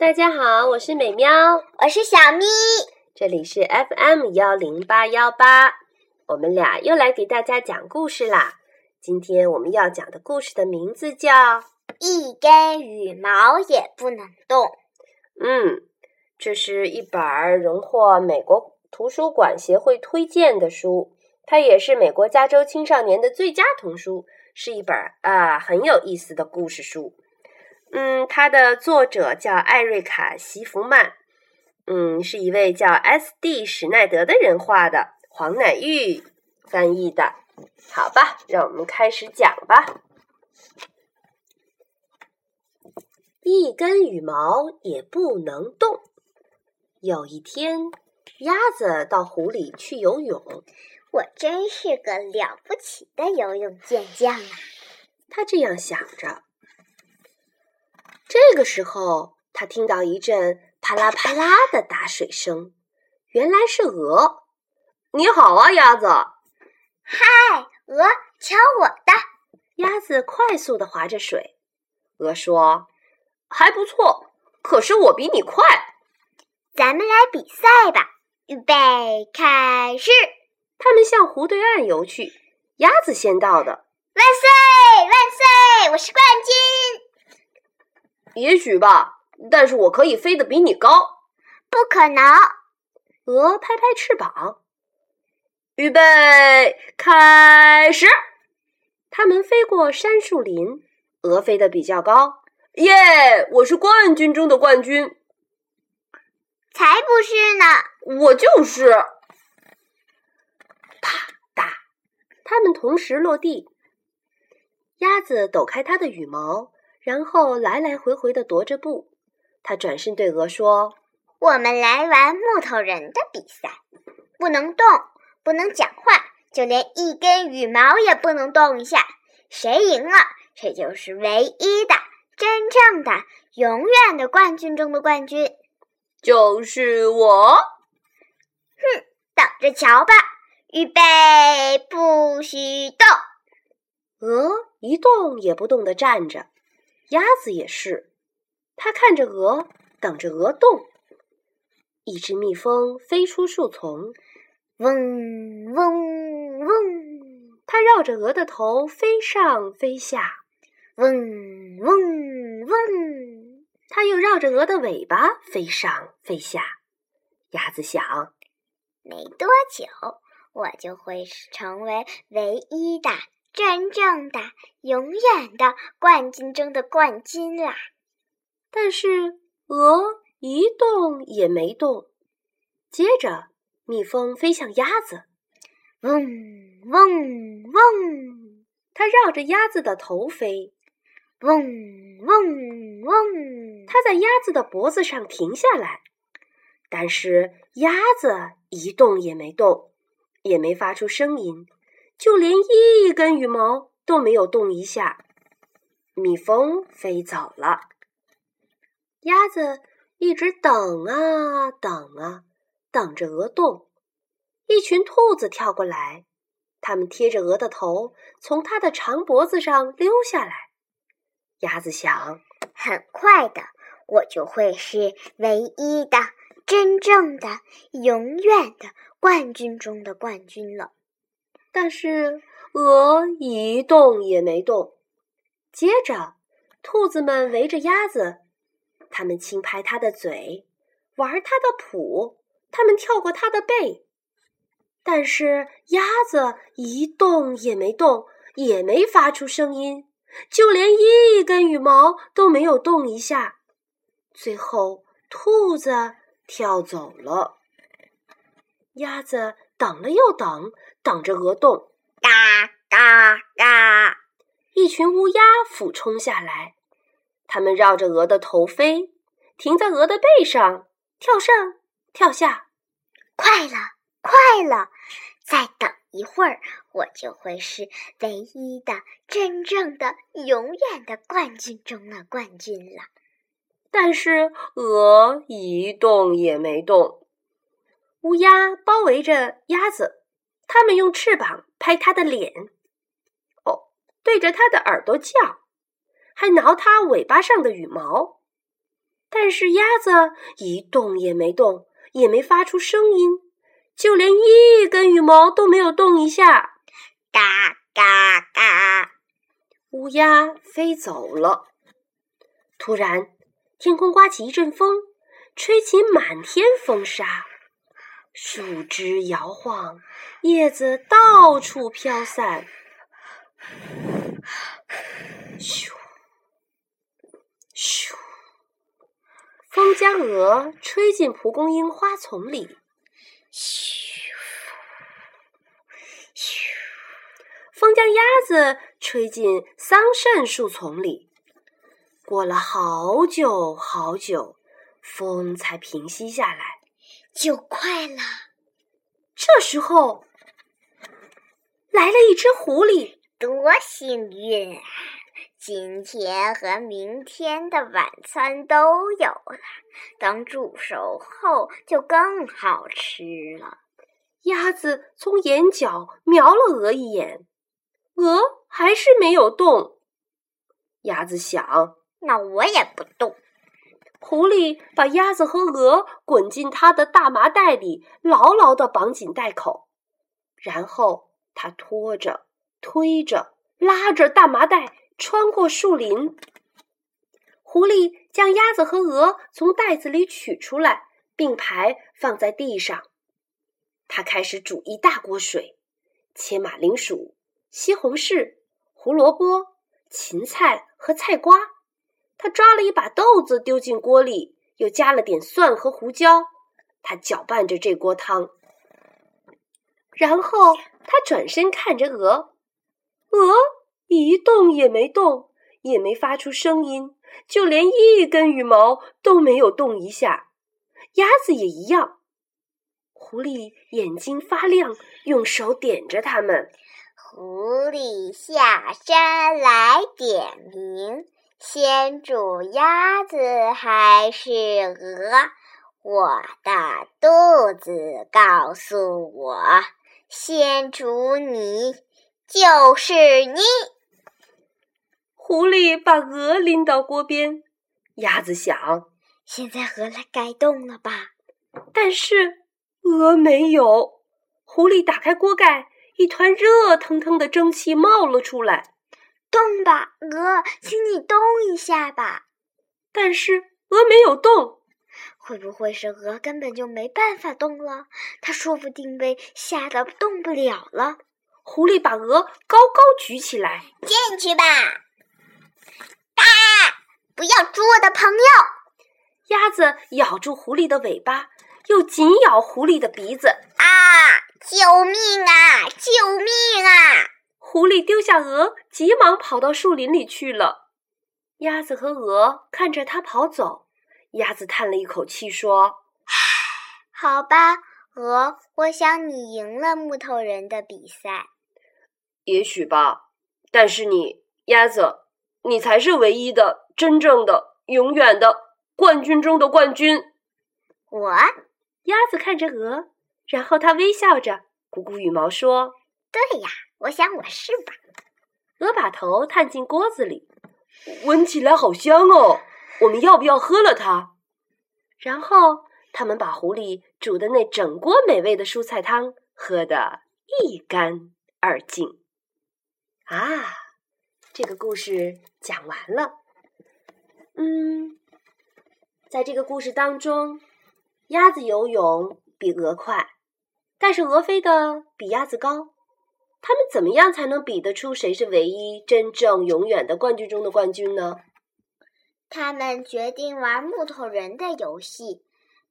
大家好，我是美喵，我是小咪，这里是 FM 幺零八幺八，我们俩又来给大家讲故事啦。今天我们要讲的故事的名字叫《一根羽毛也不能动》。嗯，这是一本荣获美国图书馆协会推荐的书，它也是美国加州青少年的最佳童书，是一本啊很有意思的故事书。嗯，它的作者叫艾瑞卡·席弗曼，嗯，是一位叫 S.D. 史奈德的人画的，黄乃玉翻译的。好吧，让我们开始讲吧。一根羽毛也不能动。有一天，鸭子到湖里去游泳。我真是个了不起的游泳健将啊！他这样想着。这个时候，他听到一阵啪啦啪啦的打水声，原来是鹅。你好啊，鸭子！嗨，鹅，瞧我的！鸭子快速的划着水。鹅说：“还不错，可是我比你快。”咱们来比赛吧！预备，开始！他们向湖对岸游去。鸭子先到的。万岁！万岁！我是冠军！也许吧，但是我可以飞得比你高。不可能！鹅拍拍翅膀，预备，开始。它们飞过杉树林，鹅飞得比较高。耶！我是冠军中的冠军。才不是呢！我就是。啪嗒，它们同时落地。鸭子抖开它的羽毛。然后来来回回的踱着步，他转身对鹅说：“我们来玩木头人的比赛，不能动，不能讲话，就连一根羽毛也不能动一下。谁赢了，谁就是唯一的、真正的、永远的冠军中的冠军。就是我。哼，等着瞧吧！预备，不许动。鹅一动也不动地站着。”鸭子也是，它看着鹅，等着鹅动。一只蜜蜂飞出树丛，嗡嗡嗡，它绕着鹅的头飞上飞下，嗡嗡嗡。它又绕着鹅的尾巴飞上飞下。鸭子想，没多久，我就会成为唯一的。真正的、永远的冠军中的冠军啦！但是鹅一动也没动。接着，蜜蜂飞向鸭子，嗡嗡嗡，它绕着鸭子的头飞，嗡嗡嗡，它在鸭子的脖子上停下来。但是鸭子一动也没动，也没发出声音。就连一根羽毛都没有动一下，蜜蜂飞走了。鸭子一直等啊等啊，等着鹅动。一群兔子跳过来，它们贴着鹅的头，从它的长脖子上溜下来。鸭子想：很快的，我就会是唯一的、真正的、永远的冠军中的冠军了。但是鹅一动也没动。接着，兔子们围着鸭子，它们轻拍它的嘴，玩它的蹼，它们跳过它的背。但是鸭子一动也没动，也没发出声音，就连一根羽毛都没有动一下。最后，兔子跳走了。鸭子等了又等。等着鹅动，嘎嘎嘎！一群乌鸦俯冲下来，它们绕着鹅的头飞，停在鹅的背上，跳上跳下。快了，快了！再等一会儿，我就会是唯一的、真正的、永远的冠军中的冠军了。但是鹅一动也没动，乌鸦包围着鸭子。它们用翅膀拍它的脸，哦，对着它的耳朵叫，还挠它尾巴上的羽毛。但是鸭子一动也没动，也没发出声音，就连一根羽毛都没有动一下。嘎嘎嘎！乌鸦飞走了。突然，天空刮起一阵风，吹起满天风沙，树枝摇晃，叶子到处飘散。咻，咻！风将鹅吹进蒲公英花丛里。咻，咻！风将鸭子吹进桑葚树丛里。过了好久好久，风才平息下来。就快了。这时候，来了一只狐狸。多幸运啊！今天和明天的晚餐都有了，等煮熟后就更好吃了。鸭子从眼角瞄了鹅一眼，鹅还是没有动。鸭子想：那我也不动。狐狸把鸭子和鹅滚进他的大麻袋里，牢牢地绑紧袋口，然后他拖着。推着、拉着大麻袋穿过树林，狐狸将鸭子和鹅从袋子里取出来，并排放在地上。他开始煮一大锅水，切马铃薯、西红柿、胡萝卜、芹菜和菜瓜。他抓了一把豆子丢进锅里，又加了点蒜和胡椒。他搅拌着这锅汤，然后他转身看着鹅。鹅一动也没动，也没发出声音，就连一根羽毛都没有动一下。鸭子也一样。狐狸眼睛发亮，用手点着它们。狐狸下山来点名，先煮鸭子还是鹅？我的肚子告诉我，先煮你。就是你，狐狸把鹅拎到锅边。鸭子想：现在鹅来该动了吧？但是鹅没有。狐狸打开锅盖，一团热腾腾的蒸汽冒了出来。动吧，鹅，请你动一下吧。但是鹅没有动。会不会是鹅根本就没办法动了？它说不定被吓得动不了了。狐狸把鹅高高举起来，进去吧！啊！不要捉我的朋友！鸭子咬住狐狸的尾巴，又紧咬狐狸的鼻子。啊！救命啊！救命啊！狐狸丢下鹅，急忙跑到树林里去了。鸭子和鹅看着它跑走，鸭子叹了一口气说：“好吧，鹅，我想你赢了木头人的比赛。”也许吧，但是你鸭子，你才是唯一的、真正的、永远的冠军中的冠军。我鸭子看着鹅，然后它微笑着，鼓鼓羽毛说：“对呀，我想我是吧。”鹅把头探进锅子里，闻起来好香哦。我们要不要喝了它？然后他们把狐狸煮的那整锅美味的蔬菜汤喝得一干二净。啊，这个故事讲完了。嗯，在这个故事当中，鸭子游泳比鹅快，但是鹅飞的比鸭子高。他们怎么样才能比得出谁是唯一、真正、永远的冠军中的冠军呢？他们决定玩木头人的游戏，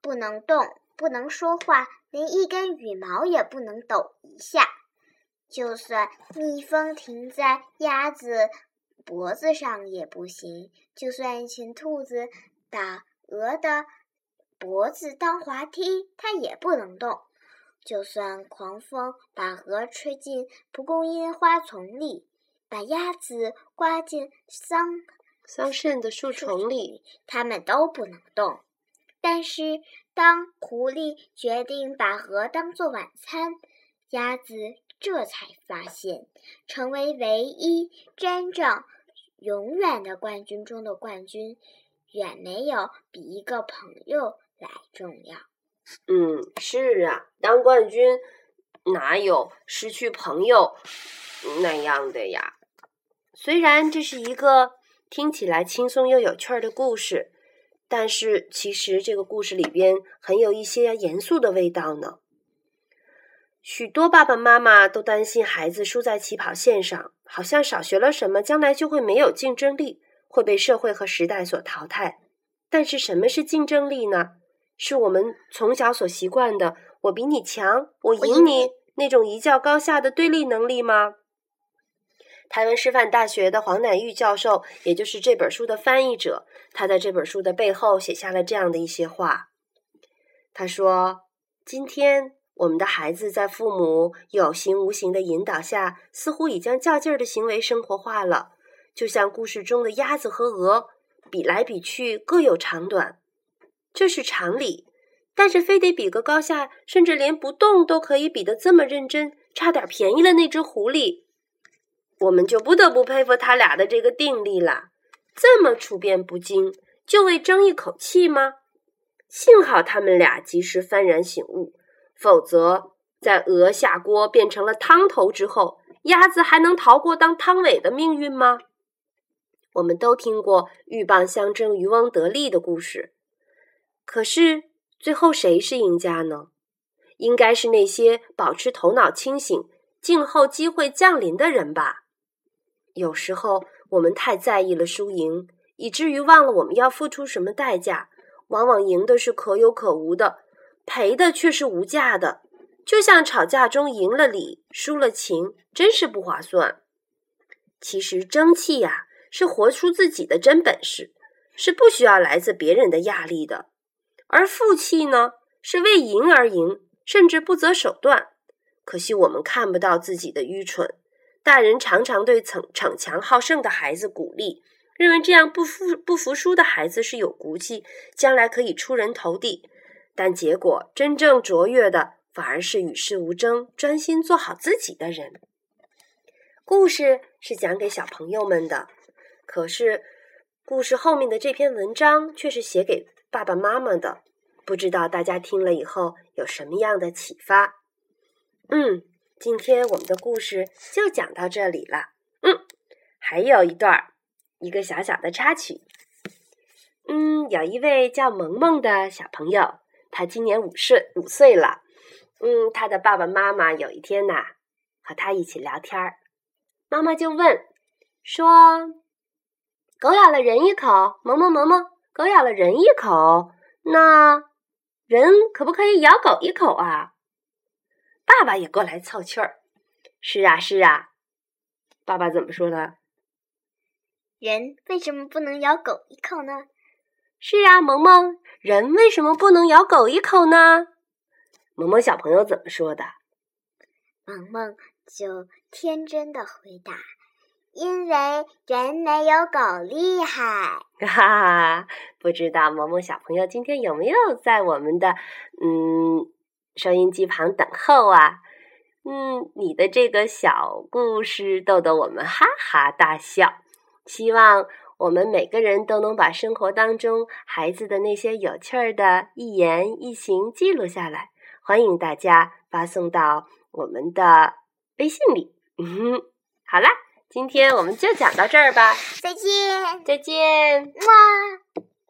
不能动，不能说话，连一根羽毛也不能抖一下。就算蜜蜂停在鸭子脖子上也不行，就算一群兔子把鹅的脖子当滑梯，它也不能动。就算狂风把鹅吹进蒲公英花丛里，把鸭子刮进桑桑葚的树丛里，它们都不能动。但是，当狐狸决定把鹅当做晚餐，鸭子。这才发现，成为唯一真正、永远的冠军中的冠军，远没有比一个朋友来重要。嗯，是啊，当冠军哪有失去朋友那样的呀？虽然这是一个听起来轻松又有趣儿的故事，但是其实这个故事里边很有一些严肃的味道呢。许多爸爸妈妈都担心孩子输在起跑线上，好像少学了什么，将来就会没有竞争力，会被社会和时代所淘汰。但是什么是竞争力呢？是我们从小所习惯的“我比你强，我赢你”那种一较高下的对立能力吗？台湾师范大学的黄乃玉教授，也就是这本书的翻译者，他在这本书的背后写下了这样的一些话。他说：“今天我们的孩子在父母有形无形的引导下，似乎已将较劲儿的行为生活化了，就像故事中的鸭子和鹅，比来比去各有长短。”这是常理，但是非得比个高下，甚至连不动都可以比得这么认真，差点便宜了那只狐狸，我们就不得不佩服他俩的这个定力了。这么处变不惊，就为争一口气吗？幸好他们俩及时幡然醒悟，否则在鹅下锅变成了汤头之后，鸭子还能逃过当汤尾的命运吗？我们都听过鹬蚌相争、渔翁得利的故事。可是最后谁是赢家呢？应该是那些保持头脑清醒、静候机会降临的人吧。有时候我们太在意了输赢，以至于忘了我们要付出什么代价。往往赢的是可有可无的，赔的却是无价的。就像吵架中赢了理，输了情，真是不划算。其实争气呀，是活出自己的真本事，是不需要来自别人的压力的。而负气呢，是为赢而赢，甚至不择手段。可惜我们看不到自己的愚蠢。大人常常对逞逞强好胜的孩子鼓励，认为这样不服不服输的孩子是有骨气，将来可以出人头地。但结果真正卓越的，反而是与世无争、专心做好自己的人。故事是讲给小朋友们的，可是故事后面的这篇文章却是写给。爸爸妈妈的，不知道大家听了以后有什么样的启发？嗯，今天我们的故事就讲到这里了。嗯，还有一段儿，一个小小的插曲。嗯，有一位叫萌萌的小朋友，他今年五岁五岁了。嗯，他的爸爸妈妈有一天呐，和他一起聊天儿，妈妈就问说：“狗咬了人一口，萌萌萌萌。”狗咬了人一口，那人可不可以咬狗一口啊？爸爸也过来凑趣儿。是啊，是啊。爸爸怎么说的？人为什么不能咬狗一口呢？是啊，萌萌，人为什么不能咬狗一口呢？萌萌小朋友怎么说的？萌萌就天真的回答。因为人没有狗厉害，哈哈！不知道萌萌小朋友今天有没有在我们的嗯收音机旁等候啊？嗯，你的这个小故事逗得我们哈哈大笑。希望我们每个人都能把生活当中孩子的那些有趣儿的一言一行记录下来，欢迎大家发送到我们的微信里。嗯，好啦。今天我们就讲到这儿吧，再见，再见，哇。